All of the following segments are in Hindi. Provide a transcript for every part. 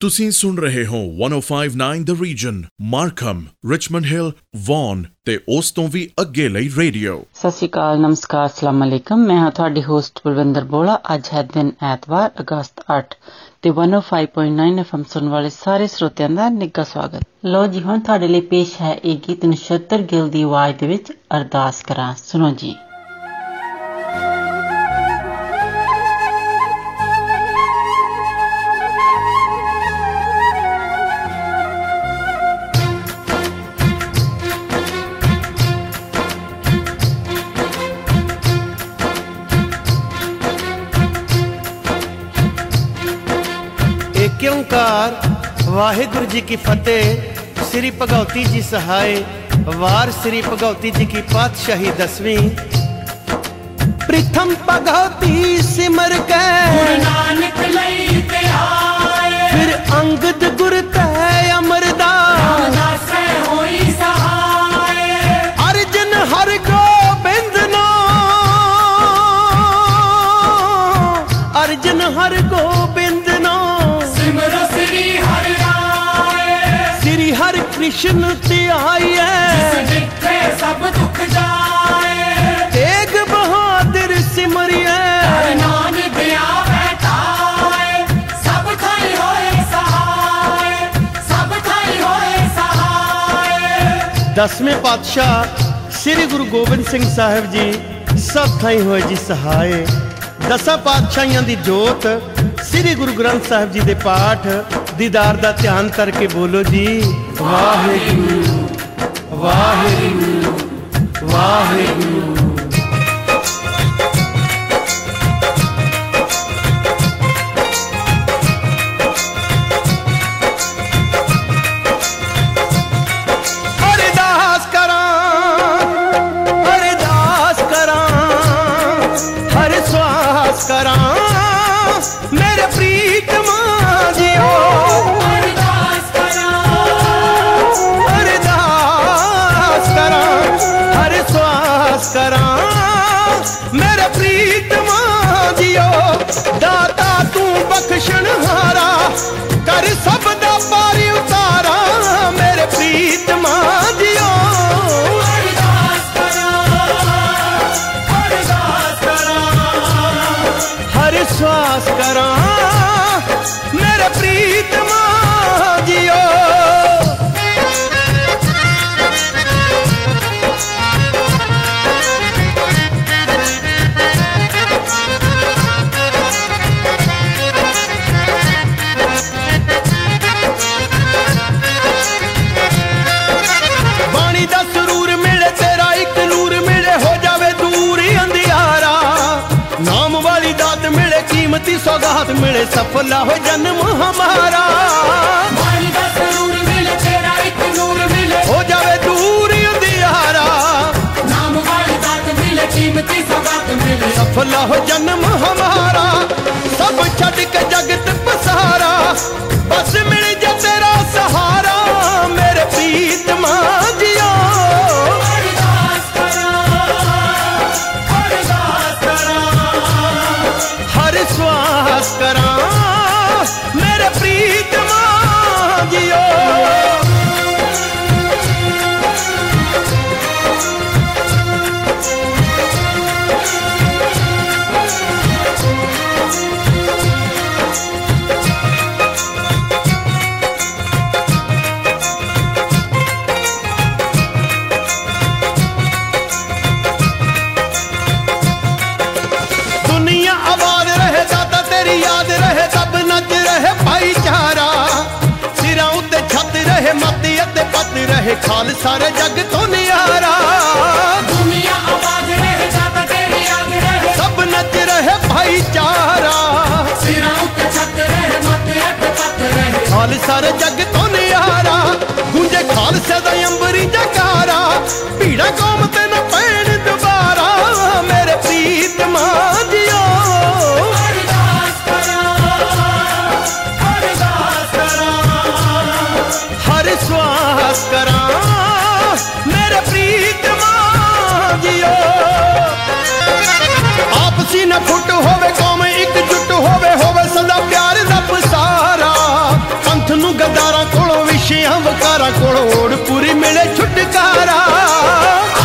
ਤੁਸੀਂ ਸੁਣ ਰਹੇ ਹੋ 1059 the region Markham Richmond Hill Vaughan ਤੇ ਉਸ ਤੋਂ ਵੀ ਅੱਗੇ ਲਈ ਰੇਡੀਓ। ਸਤਿ ਸ਼੍ਰੀ ਅਕਾਲ, ਨਮਸਕਾਰ ਸਲਾਮ ਅਲੈਕਮ। ਮੈਂ ਹਾਂ ਤੁਹਾਡੀ ਹੋਸਟ ਬਲਵਿੰਦਰ ਬੋਲਾ ਅੱਜ ਹੈ ਦਿਨ ਐਤਵਾਰ, ਅਗਸਤ 8 ਤੇ 105.9 ਐਫਐਮ ਸੁਣਨ ਵਾਲੇ ਸਾਰੇ ਸਰੋਤਿਆਂ ਦਾ ਨਿੱਘਾ ਸਵਾਗਤ। ਲੋ ਜੀ, ਹੁਣ ਤੁਹਾਡੇ ਲਈ ਪੇਸ਼ ਹੈ ਇਹ ਗੀਤ ਨਛੱਤਰ ਗਿੱਲ ਦੀ ਆਵਾਜ਼ ਦੇ ਵਿੱਚ ਅਰਦਾਸ ਕਰਾਂ। ਸੁਣੋ ਜੀ। ਏਕ ਓੰਕਾਰ ਵਾਹਿਗੁਰੂ ਜੀ ਕੀ ਫਤਿਹ ਸ੍ਰੀ ਭਗਉਤੀ ਜੀ ਸਹਾਇ ਵਾਰ ਸ੍ਰੀ ਭਗਉਤੀ ਜੀ ਕੀ ਪਾਤਸ਼ਾਹੀ ਦਸਵੀਂ ਪ੍ਰਥਮ ਭਗਉਤੀ ਸਿਮਰ ਕੇ ਨਾਨਕ ਲਈ ਤੇ ਆਏ ਫਿਰ ਅੰਗਦ ਗੁਰ ਕ੍ਰਿਸ਼ਨ ਧਿਆਈਐ ਜਿੱਥੇ ਸਭ ਦੁੱਖ ਜਾਏ। ਤੇਗ ਬਹਾਦਰ ਸਿਮਰਿਐ ਨਾਨਕ ਆਵੇ ਤਾਏ ਸਭ ਥਾਈ ਹੋਏ ਸਹਾਏ। ਸਭ ਥਾਈ ਹੋਏ ਸਹਾਏ। ਦਸਵੇਂ ਪਾਤਸ਼ਾਹ ਸ੍ਰੀ ਗੁਰੂ ਗੋਬਿੰਦ ਸਿੰਘ ਸਾਹਿਬ ਜੀ ਸਭ ਥਾਈ ਹੋਏ ਜੀ ਸਹਾਏ। ਦਸਾਂ ਪਾਤਸ਼ਾਹੀਆਂ ਦੀ ਜੋਤ ਸ੍ਰੀ ਗੁਰੂ ਗ੍ਰੰਥ ਸਾਹਿਬ ਜੀ ਦੇ ਪਾਠ ਦੀਦਾਰ ਦਾ ਧਿਆਨ ਕਰਕੇ ਬੋਲੋ ਜੀ। ਵਾਹਿਗੁਰੂ ਵਾਹਿਗੁਰੂ ਵਾਹਿਗੁਰੂ। ਖਾਲਸਾ ਰੇ ਜਗ ਤੋਂ ਨਿਆਰਾ। ਦੁਨੀਆ ਆਬਾਦ ਰਹੇ ਜਾਤਾ ਤੇਰੀ ਯਾਦ ਰਹੇ ਸਭ ਨੱਚ ਰਹੇ ਭਾਈਚਾਰਾ। ਸਿਰਾਂ ਉੱਤੇ ਛੱਤ ਰਹੇ ਮੱਥੇ ਅੱਟ ਪੱਤ ਰਹੇ ਖਾਲਸਾ ਰੇ ਜਗ ਤੋਂ ਨਿਆਰਾ। ਗੂੰਜੇ ਖਾਲਸੇ ਦਾ ਅੰਬਰੀ ਜਕਾਰਾ। ਭੀੜਾ ਕੌਮ ਛੁਟਕਾਰਾ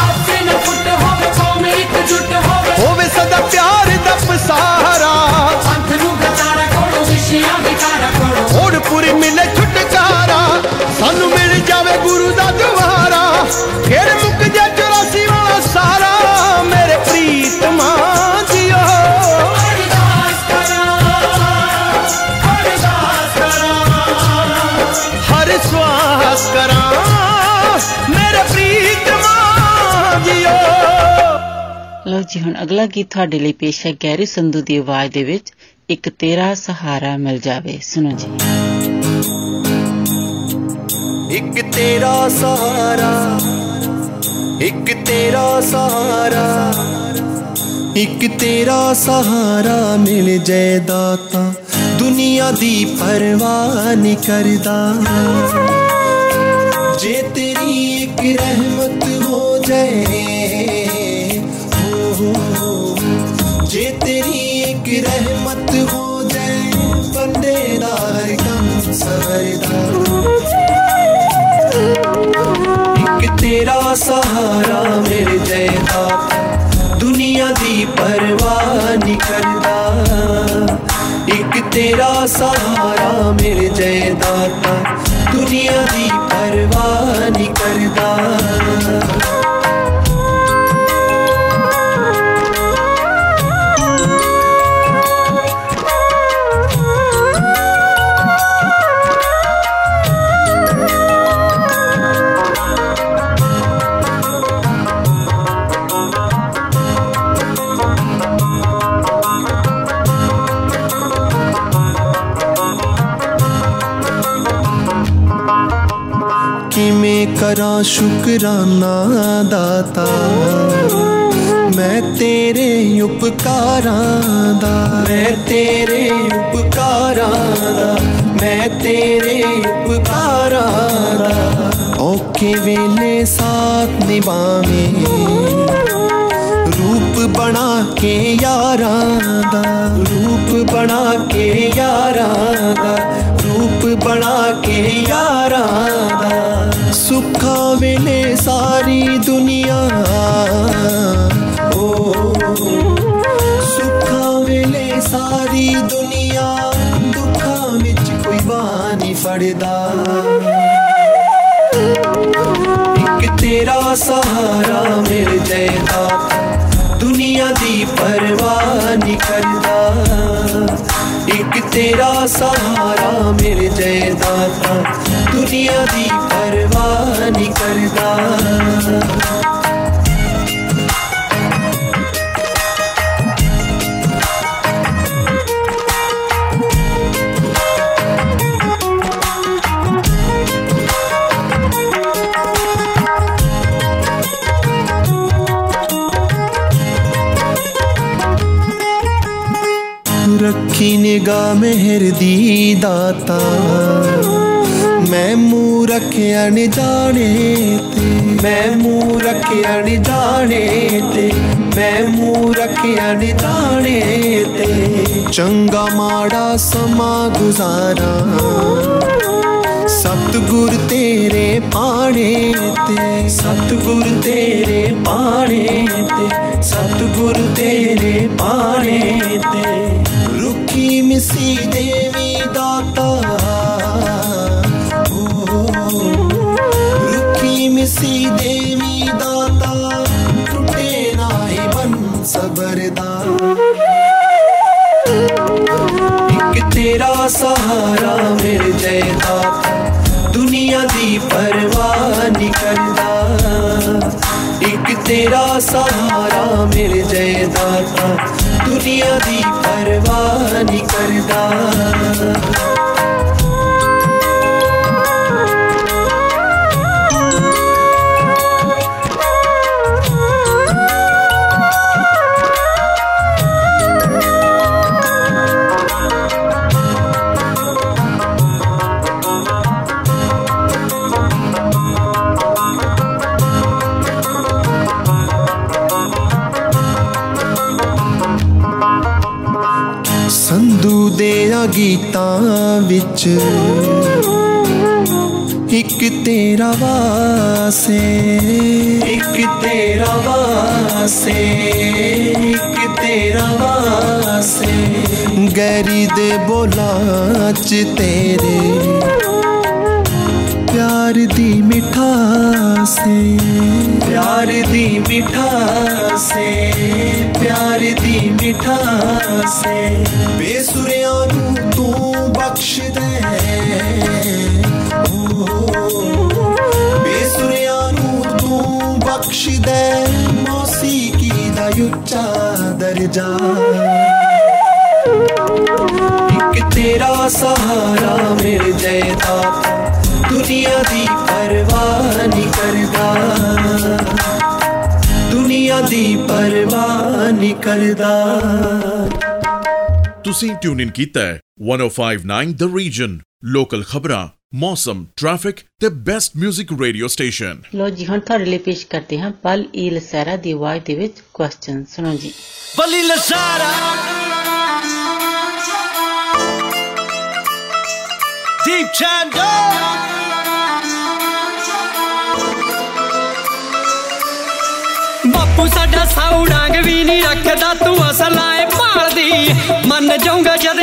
ਆਪਸੇ ਨ ਫੁੱਟ ਹੋਵੇ ਕੌਮ ਇਕਜੁੱਟ ਹੋਵੇ। ਹੋਵੇ ਸਦਾ ਪਿਆਰ ਦਾ ਪਸਾਰਾ। ਪੰਥ ਨੂੰ ਗਤਾਰਾ ਕੋਲੋਂ ਵਿਸ਼ਿਆਂ ਵਿਕਾਰਾ ਕੋਲੋਂ। ਓੜ ਪੂਰੀ ਮਿਲੇ ਛੁਟਕਾਰਾ। ਸਾਨੂੰ ਮਿਲ ਜਾਵੇ ਗੁਰੂ ਦਾ ਦੁਆਰਾ। ਫਿਰ ਮੁੱਕ ਜਾ 84 ਵਾਲਾ ਸਾਰਾ। ਮੇਰੇ ਪ੍ਰੀਤਮਾ ਸਵਾਸ ਕਰਾਂ। ਜੀਓ। ਲਓ ਜੀ ਹੁਣ ਅਗਲਾ ਗੀਤ ਤੁਹਾਡੇ ਲਈ ਪੇਸ਼ ਹੈ ਗੈਰੀ ਸੰਧੂ ਦੀ ਆਵਾਜ਼ ਦੇ ਵਿੱਚ ਇੱਕ ਤੇਰਾ ਸਹਾਰਾ ਮਿਲ ਜਾਵੇ। ਸੁਣੋ ਜੀ। ਇੱਕ ਤੇਰਾ ਸਹਾਰਾ ਇੱਕ ਤੇਰਾ ਸਹਾਰਾ ਇੱਕ ਤੇਰਾ ਸਹਾਰਾ ਮਿਲ ਜਾਏ ਦਾਤਾ ਦੁਨੀਆ ਦੀ ਪਰਵਾਹ ਨਹੀਂ ਕਰਦਾ। ਜੇ ਤੇਰੀ ਇੱਕ ਰਹਿਮਤ गए जे तेरी एक रहमत हो जाए बंदे दार सरदार। एक तेरा सहारा मेरे जयदा दुनिया दी परवाह करदा। एक तेरा सहारा मेरे जयदाता दुनिया दी परवाह करदा। शुकराना दाता, मैं तेरे उपकार मैं तेरे उपकार मैं तेरे उपकार औखे वेले साथ निभावे, रूप बना के यार रूप बना के यार रूप बना के यार ਵੇਲੇ ਸਾਰੀ ਦੁਨੀਆ। ਓ, ਸੁੱਖਾਂ ਵੇਲੇ ਸਾਰੀ ਦੁਨੀਆ। ਦੁੱਖਾਂ ਵਿੱਚ ਕੋਈ ਬਾਹ ਨਹੀਂ ਫੜਦਾ। ਇੱਕ ਤੇਰਾ ਸਹਾਰਾ ਮਿਲ ਜਾਏਗਾ। ਦੁਨੀਆ ਦੀ ਪਰਵਾਹ ਨਹੀਂ ਕਰਦਾ। ਇੱਕ ਤੇਰਾ ਸਹਾਰਾ ਮਿਲ ਜਾਏਗਾ। ਦੁਨੀਆ ਦੀ नहीं करता। रखी निगाह मेहर दी दाता ਮੈਂ ਮੂੰਹ ਰੱਖਿਆ ਨੀ ਜਾਣੇ ਤੇ। ਮੈਂ ਮੂੰਹ ਰੱਖਿਆ ਨੀ ਜਾਣੇ ਤੇ। ਮੈਂ ਮੂੰਹ ਰੱਖਿਆ ਨੀ ਜਾਣੇ ਤੇ। ਚੰਗਾ ਮਾੜਾ ਸਮਾਂ ਗੁਜ਼ਾਰਾਂ। ਸਤਿਗੁਰ ਤੇਰੇ ਪਾਣੇ ਤੇ। ਸਤਿਗੁਰ ਤੇਰੇ ਪਾਣੇ ਤੇ। ਸਤਿਗੁਰ ਤੇਰੇ ਪਾਣੇ ਤੇ। ਰੁੱਖੀ ਮਿਸੀ ਦੇ सी देवी दाता, टूटे ना ही बन सबरदार एक तेरा सहारा मेरे जयदाता दुनिया दी परवाह निकलदा एक तेरा सहारा मेरे जयदाता दुनिया दी परवाह निकलदा ਵਿੱਚ ਇੱਕ ਤੇਰਾ ਵਾਸੇ ਇੱਕ ਤੇਰਾ ਵਾਸੇ ਇੱਕ ਤੇਰਾ ਵਾਸੇ ਗੈਰੀ ਦੇ ਬੋਲਾਂ ਚ ਤੇਰੇ प्यार दी मिठासे प्यार दी मिठासे प्यार दी मिठासे बेसुरियां ਨੂੰ ਤੂੰ ਬਖਸ਼ ਦੇ ਬੇਸੁਰਿਆਂ ਨੂੰ ਤੂੰ ਬਖਸ਼ ਦੇ ਮੌਸੀਕੀ ਦਾ ਉੱਚਾ ਦਰਜਾ ਇੱਕ ਤੇਰਾ ਸਹਾਰਾ ਮਿਲ ਜਾਏ ਤਾਂ ਦੁਨੀਆ ਦੀ ਪਰਵਾਹ ਨਹੀਂ ਕਰਦਾ ਦੁਨੀਆ ਦੀ ਪਰਵਾਹ ਨਹੀਂ ਕਰਦਾ ਤੁਸੀਂ ਟਿਊਨ ਇਨ ਕੀਤਾ ਹੈ 1059 ਦ ਰੀਜਨ ਲੋਕਲ ਖਬਰਾਂ ਮੌਸਮ ਟ੍ਰੈਫਿਕ ਤੇ ਬੈਸਟ 뮤직 ਰੇਡੀਓ ਸਟੇਸ਼ਨ ਲੋ ਜੀ ਹੁਣ ਤੁਹਾਡੇ ਲਈ ਪੇਸ਼ ਕਰਦੇ ਹਾਂ ਪਲ ਈ ਲਸੈਰਾ ਦੀ ਆਵਾਜ਼ ਦੇ ਵਿੱਚ ਕੁਐਸਚਨ ਸੁਣੋ ਜੀ ਬਲੀ ਲਸਾਰਾ ਦੀਪ ਚੰਦੋ ਬਾਪੂ ਸਾਡਾ ਸਾਊ ਡਾਂਗ ਵੀ ਨਹੀਂ ਰੱਖਦਾ ਤੂੰ ਅਸਲਾਂ ਏ ਭਾਲਦੀ ਮੰਨ ਜਾਊਂਗਾ ਜਦੋਂ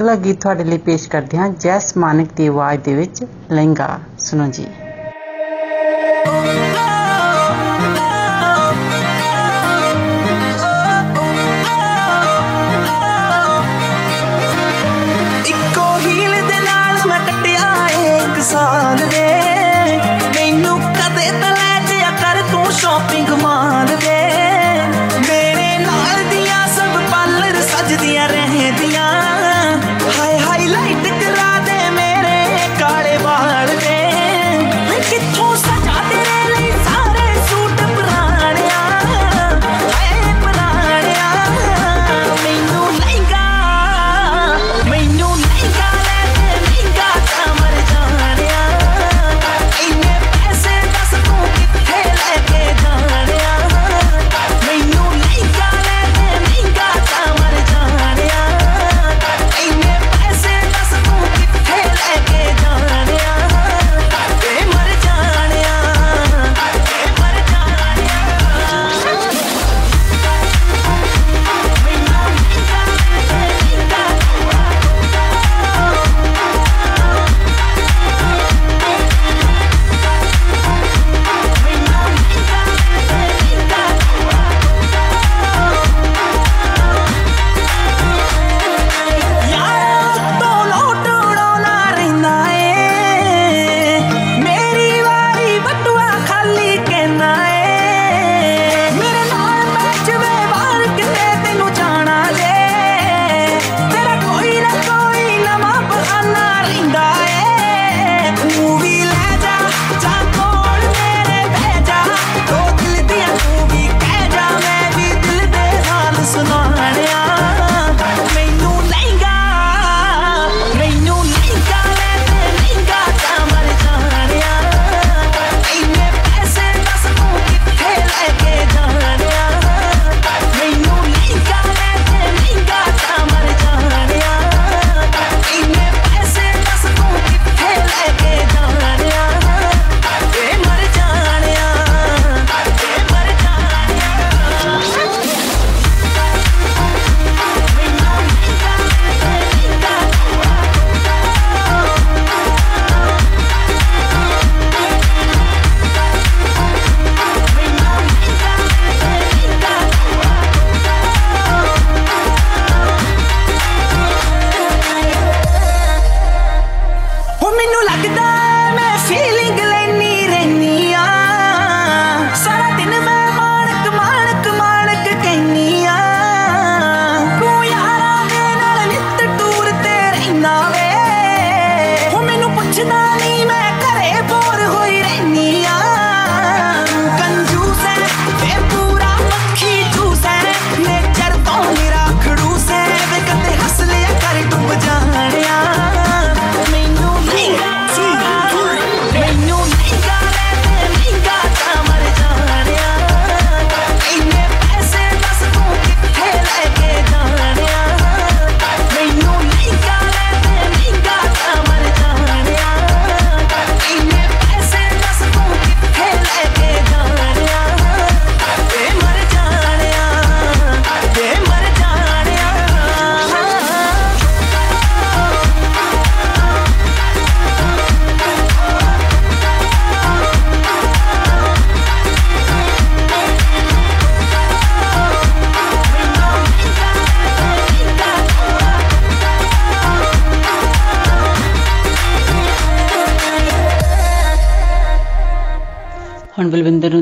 ਅਗਲਾ ਗੀਤ ਤੁਹਾਡੇ ਲਈ ਪੇਸ਼ ਕਰਦੇ ਹਾਂ ਜੈਸ ਮਾਨਕ ਦੀ ਆਵਾਜ਼ ਦੇ ਵਿੱਚ, ਲਹਿੰਗਾ। ਸੁਣੋ ਜੀ।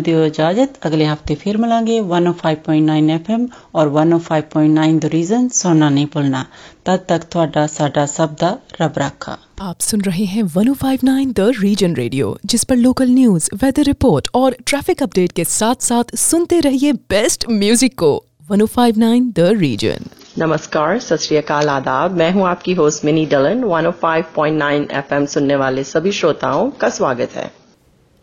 ਦਿਓ ਇਜਾਜ਼ਤ ਅਗਲੇ ਹਫਤੇ ਫਿਰ ਮਿਲਾਂਗੇ 105.9 FM ਔਰ 105.9 ਦ ਰੀਜ਼ਨ ਸੁਣਨਾ ਨਹੀਂ ਭੁੱਲਣਾ ਤਦ ਤੱਕ ਤੁਹਾਡਾ ਸਾਡਾ ਸਭ ਦਾ ਰੱਬ ਰਾਖਾ आप सुन रहे हैं 1059 द रीजन रेडियो जिस पर लोकल न्यूज वेदर रिपोर्ट और ट्रैफिक अपडेट के साथ साथ सुनते रहिए बेस्ट म्यूजिक को 1059 द रीजन नमस्कार सत श्री अकाल आदाब मैं हूं आपकी होस्ट मिनी डलन 105.9 एफएम सुनने वाले सभी श्रोताओं का स्वागत है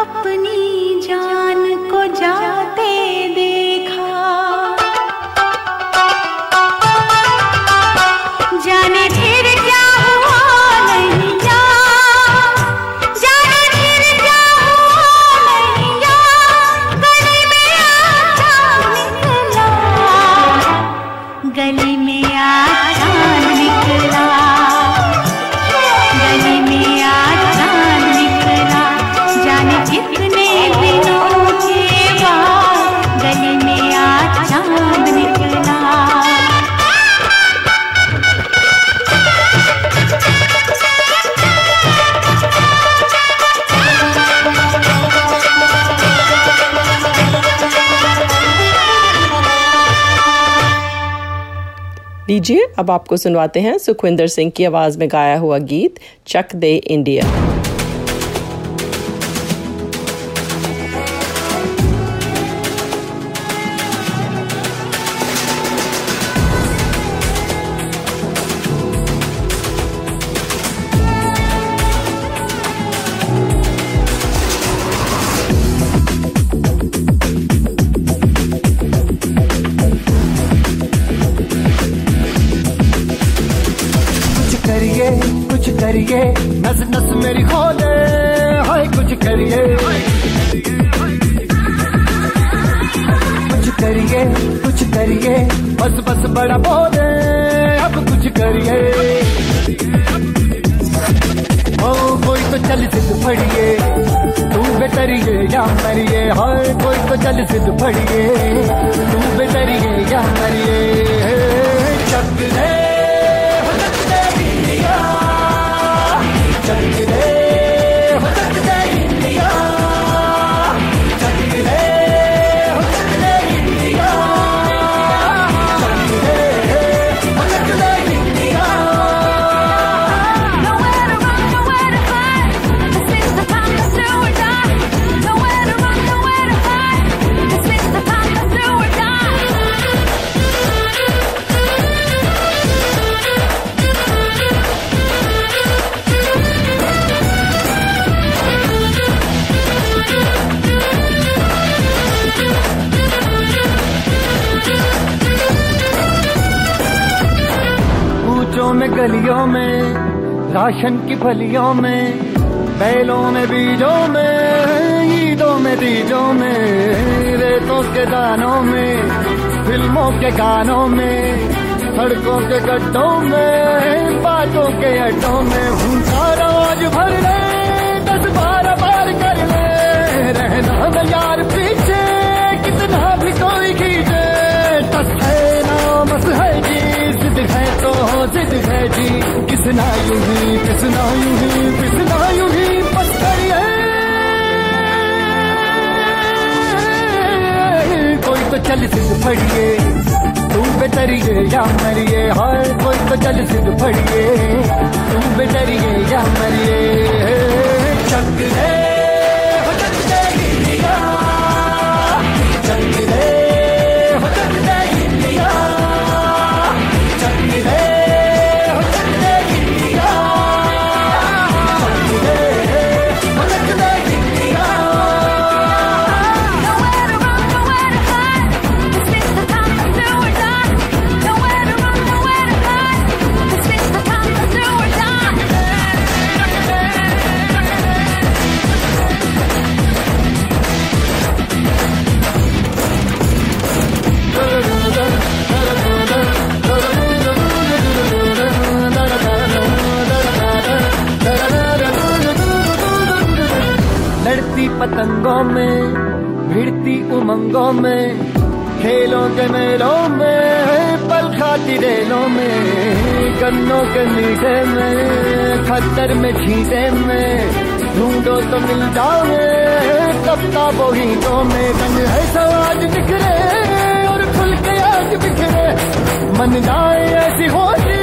अपनी जान को जाते दे। लीजिए अब आपको सुनवाते हैं सुखविंदर सिंह की आवाज़ में गाया हुआ गीत, चक दे इंडिया। राशन की फलियों में, बैलों में, बीजों में, ईदों में बीजों में, रेतों के दानों में, फ़िल्मों के गानों में, सड़कों के गड्ढों में, बातों के अड्डों में सिद्ध फड़िए तू बेतरिए या मरिए, हर कोई तो चल सिद्ध फड़िए तू बेतरिए या मरिए। चक हो मीठे में खतर में, छींटे में, ढूंढो तो मिल जाओगे कप्ताबों तो में रंग है सवाज बिखरे, और खुल के आज बिखरे। मन जाए ऐसी होली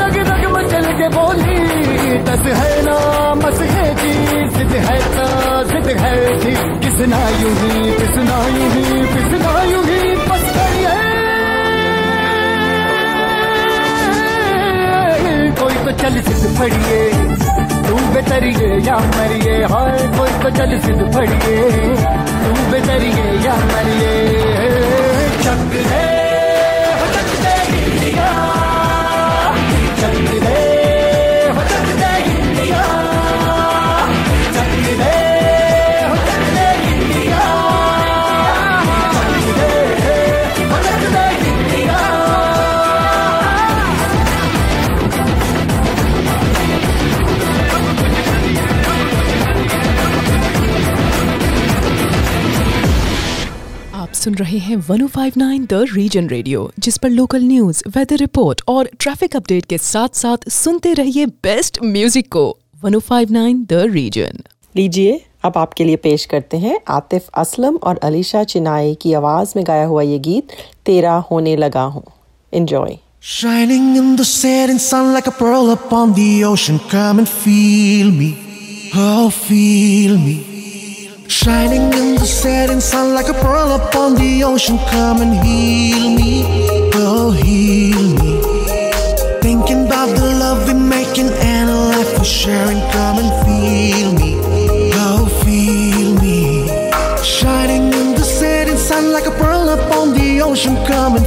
रग रग मचल के बोली तस है ना मस है जी, जिद है ता, जिद है जी, किसना यूँ ही फड़िए। तू बेतरिए या मरिए हाय कोई तो चल सिद्ध फड़िए। तू बेतरिए या मरिए। चक हो। सुन रहे हैं 1059 द रीजन रेडियो जिस पर लोकल न्यूज़ वेदर रिपोर्ट और ट्रैफ़िक अपडेट के साथ साथ सुनते रहिए बेस्ट म्यूज़िक को 1059 द रीजन लीजिए अब आपके लिए पेश करते हैं आतिफ असलम और अलीशा चिनाई की आवाज़ में गाया हुआ ये गीत तेरा होने लगा हूँ enjoy Shining in the setting sun like a pearl upon the ocean. Come and feel me. Oh, feel me. Shining in the setting sun like a pearl upon the ocean. Come and heal me. Oh, heal me. Thinking about the love we're making and a life we're sharing. Come and feel me. Oh, feel me. Shining in the setting sun like a pearl upon the ocean. Come and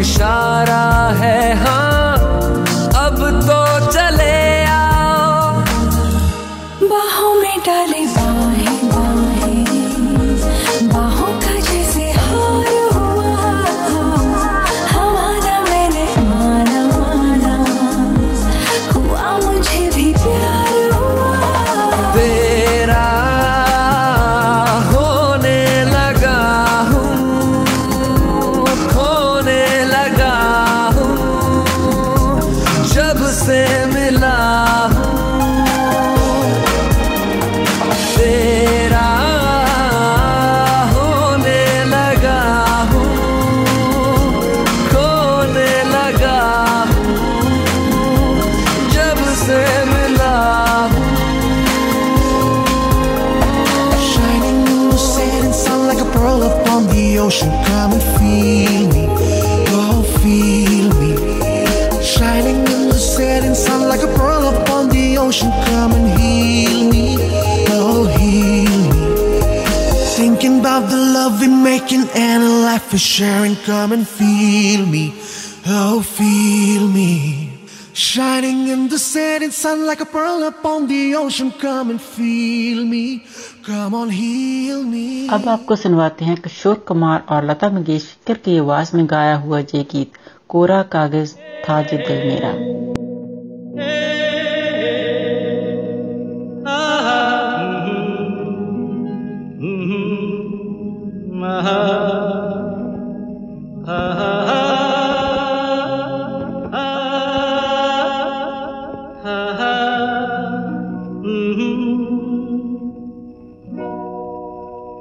इशारा है। And a life we're sharing. Come and feel me, oh feel me. Shining in the setting sun like a pearl upon the ocean. Come and feel me. Come on, heal me. अब आपको सुनवाते हैं किशोर कुमार और लता मंगेशकर की आवाज़ में गाया हुआ ये गीत कोरा कागज़ था जो दिल मेरा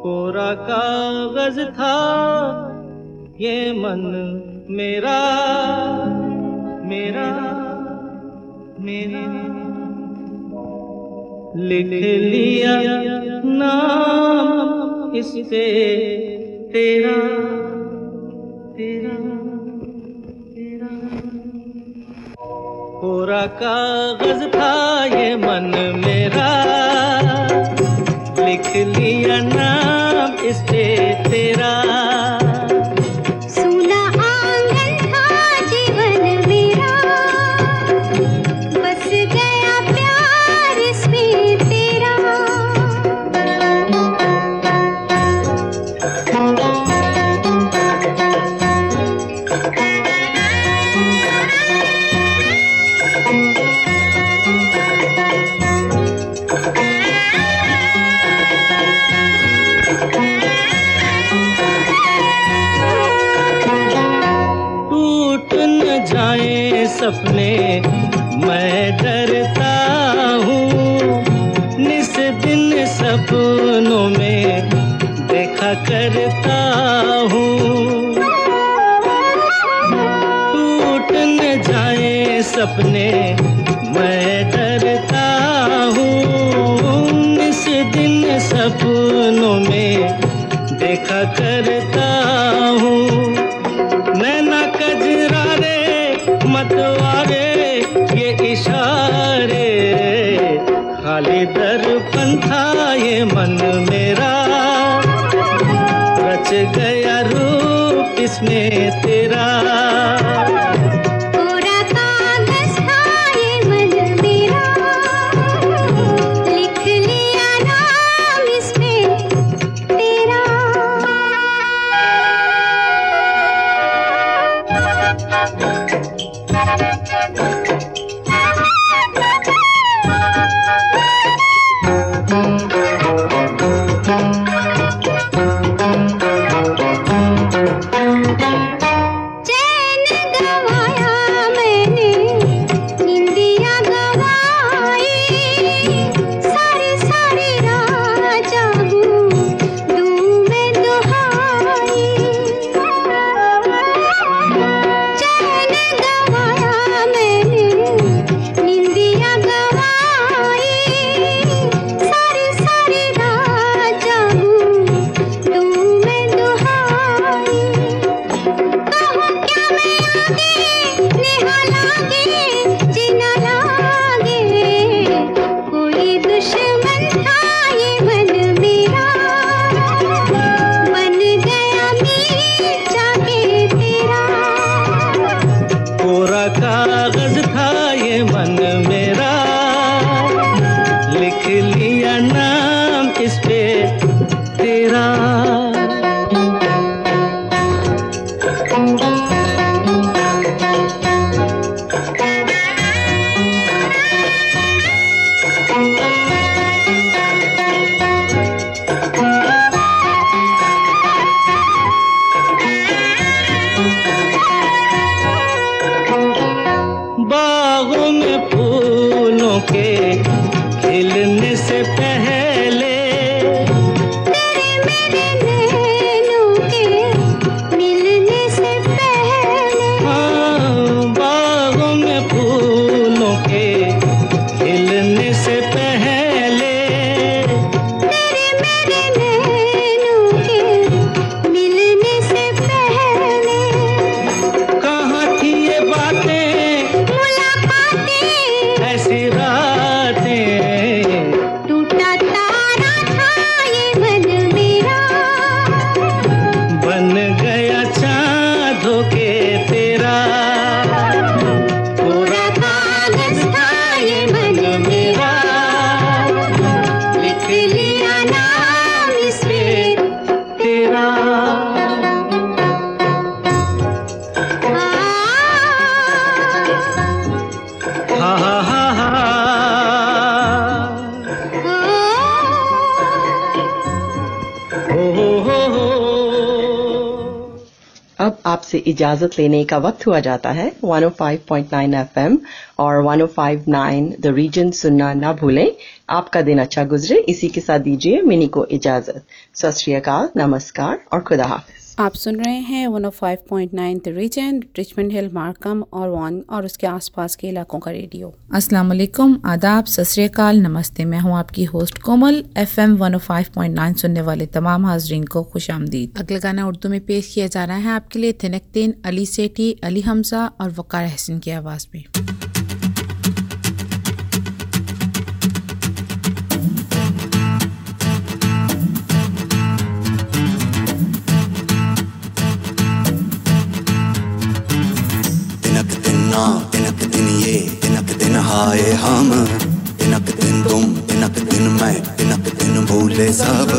कोरा कागज़ था ये मन मेरा मेरा मेरा। लिख लिया नाम इस पे तेरा तेरा तेरा। कोरा कागज़ था ये मन मेरा। लिख लिया नाम करता हूँ। टूट न जाए सपने मैं डरता हूँ। इस दिन सपनों में देखा करता हूँ। नैना कजरारे, मतवारे, ये इशारे। खाली दर्पण था ये मन इसमें तेरा खिलने इजाज़त लेने का वक्त हुआ जाता है। 105.9 एफएम और 105.9 द रीजन सुनना ना भूलें। आपका दिन अच्छा गुजरे। इसी के साथ दीजिए मिनी को इजाज़त। सत नमस्कार और खुदा हाफिज। आप सुन रहे हैं 105.9 the Region Richmond Hill Markham और वन और उसके आसपास के इलाकों का रेडियो। अस्सलाम वालेकुम आदाब सत श्री नमस्ते मैं हूँ आपकी host Komal F M one five point nine सुनने वाले तमाम हाजरीन को खुश आमदीद। अगला गाना उर्दू में पेश किया जा रहा है आपके लिए तिनकतीन अली सेठी अली हमजा और वकार हसन की आवाज़ में। हाय हम। तिनक दिन तुम तिनक दिन मैं तिनक दिन भूले सब।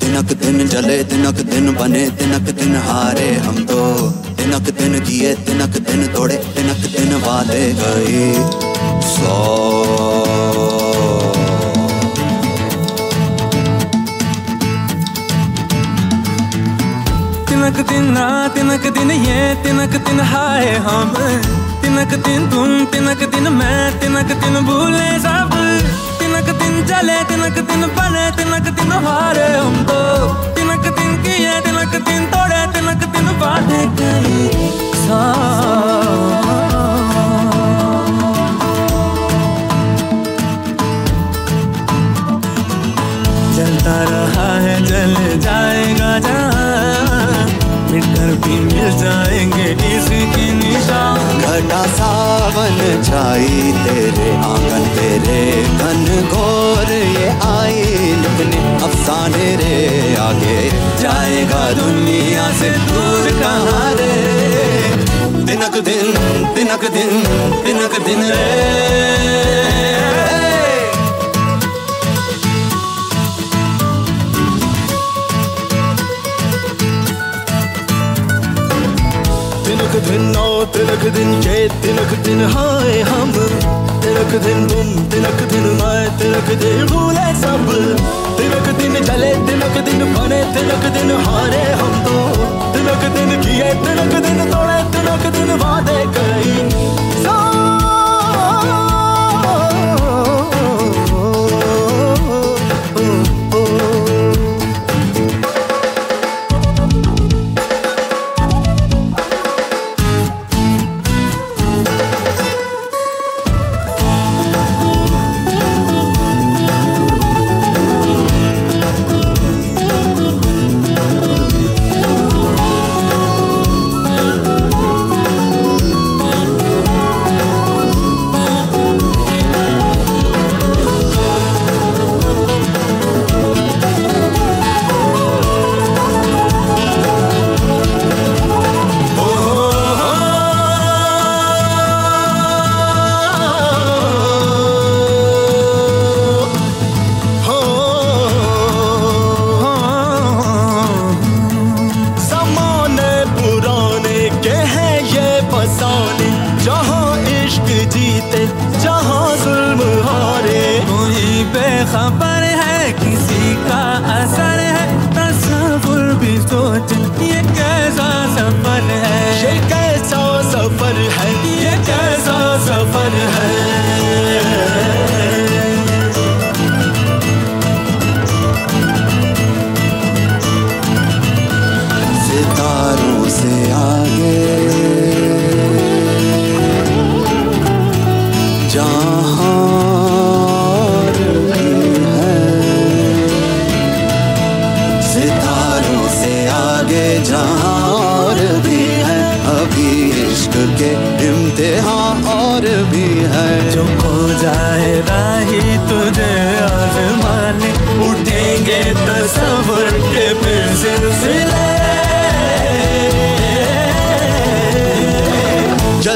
तिनक दिन जले तिनक दिन बने तिनक दिन हारे हम तो। तिनक दिन किए तिनक दिन तोड़े तिनक दिन वादे गए। सौ। तिनक दिन ना तिनक दिन ये, तिनक दिन हाय हम। तिनक दिन तुम तिनक दिन मैं तिनक दिन भूले सब तिनक दिन चले तिनक दिन बने तिनक दिन हारे हम तो तिनक दिन किए तिनक दिन तोड़े तिनक दिन बांधे गए चलता रहा है जल जाएगा जहाँ मिटकर भी मिल जाएँगे इसकी निशान। घटा सावन छाई तेरे आँगन, तेरे घन घोर ये आई। लिखने अफसाने रे आगे जाएगा दुनिया से दूर कहाँ रे? दिनक दिन दिनक दिन दिनक दिन रे। नौ तिलक दिन जय तिलक दिन हाय हम तिलक दिन बुम तिलक दिन मैं तिलक दिन भूले सब तिलक दिन चले तिलक दिन बने तिलक दिन हारे हम तो तिलक दिन किए तिलक दिन तोड़े तिलक दिन वादे कई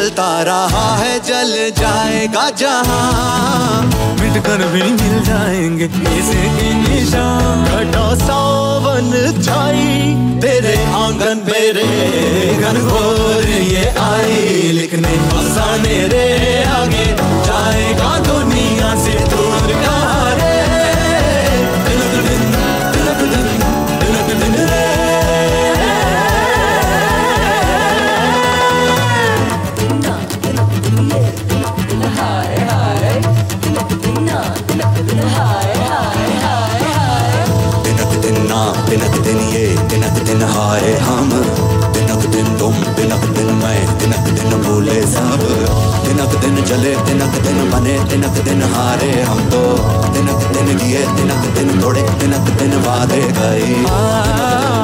जलता रहा है, जल जाएगा जहाँ। मिटकर भी मिल जाएँगे इसकी निशान। घटा सावन छाई, तेरे आँगन मेरे घर घोर ये आई। लिखने फसाने रे आगे जाएगा चले, तिनक दिन बने, तिनक दिन हारे हम तो। तिनक दिन गिए तिनक दिन तोड़े, तिनक दिन वादे गए।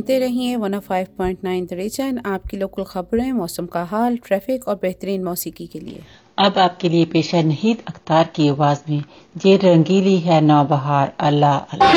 सुनते रहिए 105.9 द रीजन आपकी लोकल खबरें, मौसम का हाल ट्रैफ़िक और बेहतरीन मौसीकी के लिए। अब आपके लिए पेश है नहीद अख्तार की आवाज़ में ये रंगीली है नौबहार, अल्लाह अल्लाह।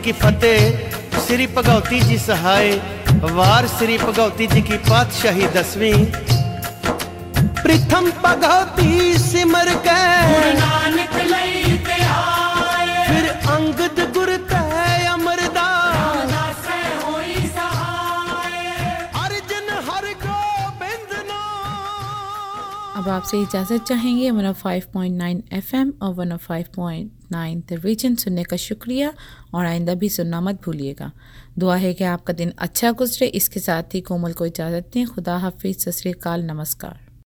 जी की फतेह श्री भगवती जी सहाय वार श्री भगवती जी की पातशाही दसवीं। प्रथम भगवती सिमर के फिर अंगद गुर अब आपसे इजाज़त चाहेंगे one of five point nine F M और one of five point 105.9 the Region सुनने का शुक्रिया और आइंदा भी सुनना मत भूलिएगा। दुआ है कि आपका दिन अच्छा गुजरे। इसके साथ ही कोमल को इजाज़त दें। खुदा हाफिज़। सत नमस्कार।